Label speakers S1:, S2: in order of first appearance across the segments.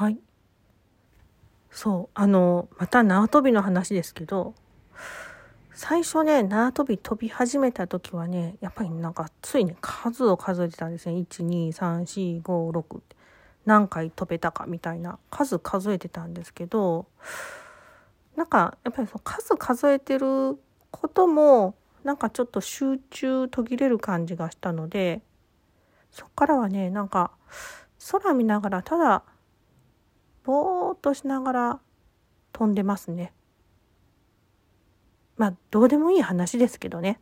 S1: はい。そう、あの、また縄跳びの話ですけど、最初ね、縄跳び飛び始めた時はね、やっぱりなんかついに数を数えてたんですね。1、2、3、4、5、6って。何回飛べたかみたいな数数えてたんですけど、なんかやっぱりその数数えてることもなんかちょっと集中途切れる感じがしたのでそっからはねなんか空見ながらただぼーっとしながら飛んでますね。まあどうでもいい話ですけどね。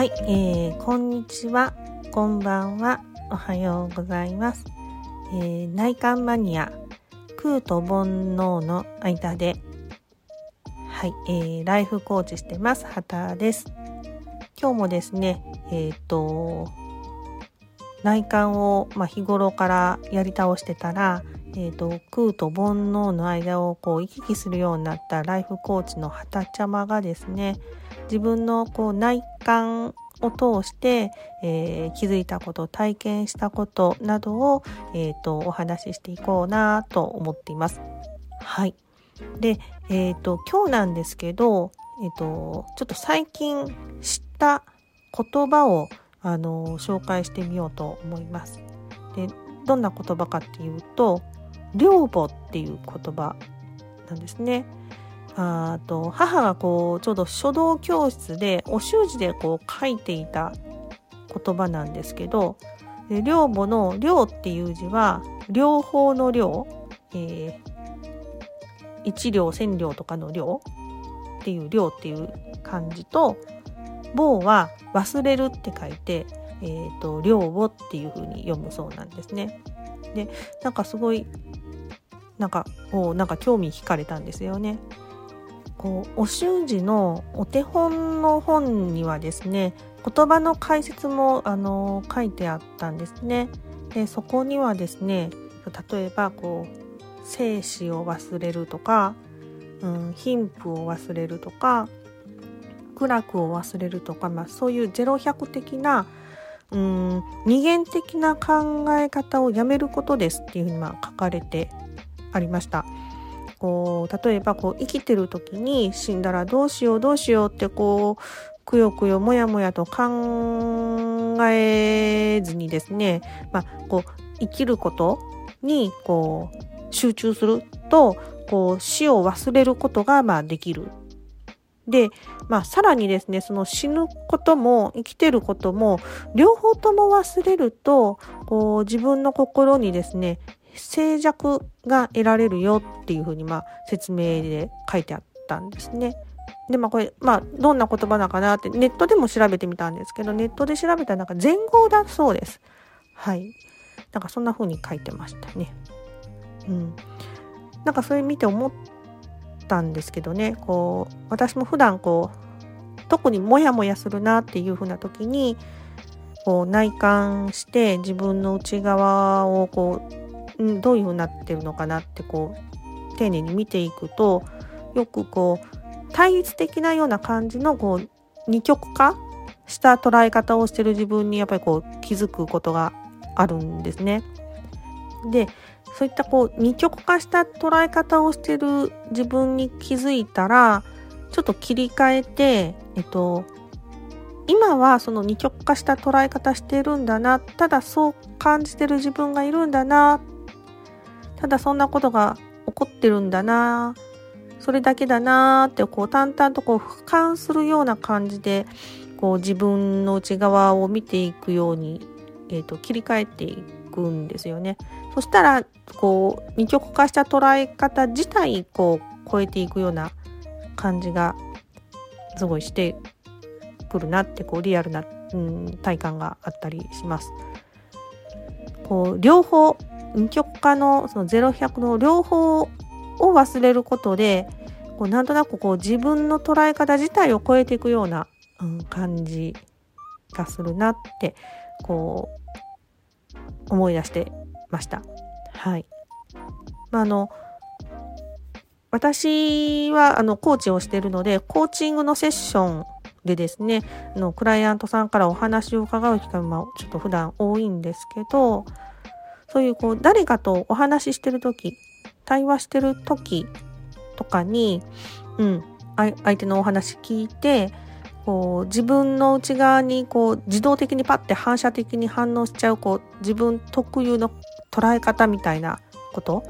S1: はい、えー、こんにちは、こんばんは、おはようございます。えー、内観マニア、空と煩悩の間で、はい、えー、ライフコーチしてます、畑です。今日もですね、えっ、と、内観を、まあ、日頃からやり倒してたら、えーと、空と煩悩の間をこう行き来するようになったライフコーチの畑ちゃまがですね自分のこう内観を通して、えー、気づいたこと体験したことなどを、えーと、お話ししていこうなと思っています。はい。で、え、ー、と今日なんですけど、えっ、ー、とちょっと最近知った言葉をあの紹介してみようと思います。でどんな言葉かっていうと「寮母」っていう言葉なんですね。あと母がこうちょうど書道教室でお習字でこう書いていた言葉なんですけど「寮母」の「寮」っていう字は両方の量、えー、一両千両とかの量っていう量っていう漢字と「棒」は忘れるって書いて「えーと、量を」っていう風に読むそうなんですね。でなんかすごいなんかおなんか興味惹かれたんですよね。こうお習字のお手本の本にはですね言葉の解説もあの書いてあったんですね。でそこにはですね例えばこう生死を忘れるとか、うん、貧富を忘れるとか苦楽を忘れるとか、まあ、そういうゼロ百的なうん二元的な考え方をやめることですっていうふうにまあ書かれてありました。こう例えばこう生きてる時に死んだらどうしようどうしようってこうくよくよもやもやと考えずにですね、まあ、こう生きることにこう集中するとこう死を忘れることがまあできる。で、まあ、さらにですねその死ぬことも生きてることも両方とも忘れるとこう自分の心にですね静寂が得られるよっていうふうにまあ説明で書いてあったんですね。でまあこれまあどんな言葉なのかなってネットでも調べてみたんですけどネットで調べたらなんか前後だそうです。はい。なんかそんな風に書いてましたね。うん。なんかそれ見て思ったんですけどねこう私も普段こう特にモヤモヤするなっていう風な時にこう内観して自分の内側をこう、どういうふうになってるのかなってこう丁寧に見ていくとよくこう対立的なような感じのこう二極化した捉え方をしてる自分にやっぱりこう気づくことがあるんですね。でそういったこう二極化した捉え方をしてる自分に気づいたらちょっと切り替えて、えっと、今はその二極化した捉え方してるんだなただそう感じてる自分がいるんだなただそんなことが起こってるんだなそれだけだなってこう淡々とこう俯瞰するような感じでこう自分の内側を見ていくように、えーと、切り替えていくんですよね。そしたらこう二極化した捉え方自体こう超えていくような感じがすごいしてくるなってこうリアルな、うん、体感があったりします。こう両方極化のその0100の両方を忘れることでこうなんとなくこう自分の捉え方自体を超えていくような、うん、感じがするなってこう思い出してました。はい。まあ、あの私はあのコーチをしてるので、コーチングのセッションでですね、のクライアントさんからお話を伺う機会もちょっと普段多いんですけど、そういうこう誰かとお話ししてる時、対話してる時とかに、うん、相手のお話聞いて、こう自分の内側にこう自動的にパッて反射的に反応しちゃうこう自分特有の捉え方みたいなこと。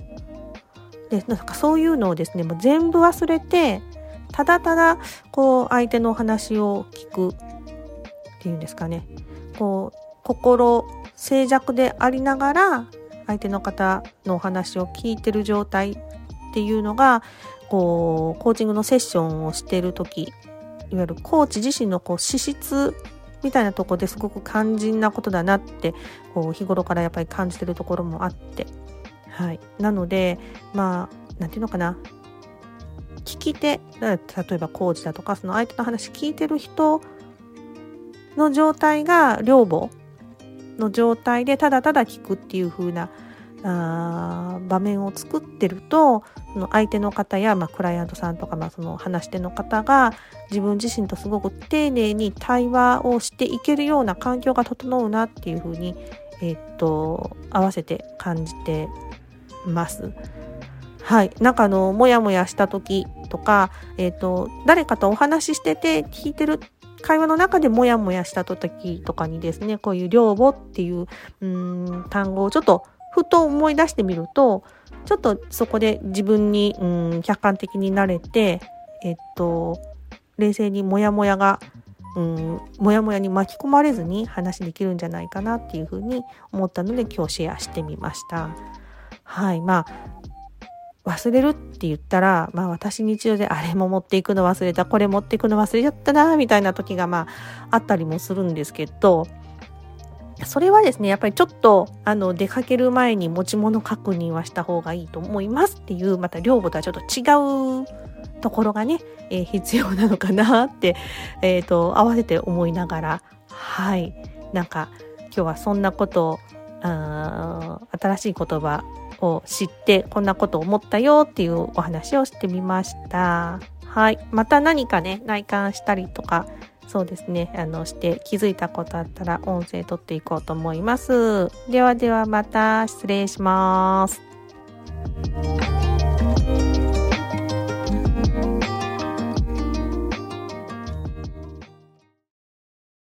S1: でなんかそういうのをですねもう全部忘れてただただこう相手のお話を聞くっていうんですかね。こう心静寂でありながら相手の方のお話を聞いてる状態っていうのがこうコーチングのセッションをしてる時いわゆるコーチ自身のこう資質みたいなとこですごく肝心なことだなってこう日頃からやっぱり感じてるところもあって。はい、なのでまあ何て言うのかな。聞き手例えばコーチだとかその相手の話聞いてる人の状態が両母の状態でただただ聞くっていう風なあ場面を作ってるとその相手の方や、まあ、クライアントさんとか、まあ、その話し手の方が自分自身とすごく丁寧に対話をしていけるような環境が整うなっていう風にえー、っと合わせて感じてます。はい。なんかあの、もやもやした時とか、えっ、ー、と、誰かとお話ししてて聞いてる会話の中でもやもやした時とかにですね、こういう両母っていう、うん、単語をちょっとふと思い出してみると、ちょっとそこで自分に、うん、客観的になれて、えっと、冷静にもやもやが、うん、もやもやに巻き込まれずに話できるんじゃないかなっていうふうに思ったので今日シェアしてみました。はい。まあ、忘れるって言ったら、まあ私日常であれも持っていくの忘れた、これ持っていくの忘れちゃったな、みたいな時がまああったりもするんですけど、それはですね、やっぱりちょっと、あの、出かける前に持ち物確認はした方がいいと思いますっていう、また両母とはちょっと違うところがね、えー、必要なのかなって、えっ、ー、と、合わせて思いながら、はい。なんか、今日はそんなことを、新しい言葉を知ってこんなこと思ったよっていうお話をしてみました。はい。また何かね、内観したりとか、そうですね、あの、して気づいたことあったら音声取っていこうと思います。ではではまた失礼します。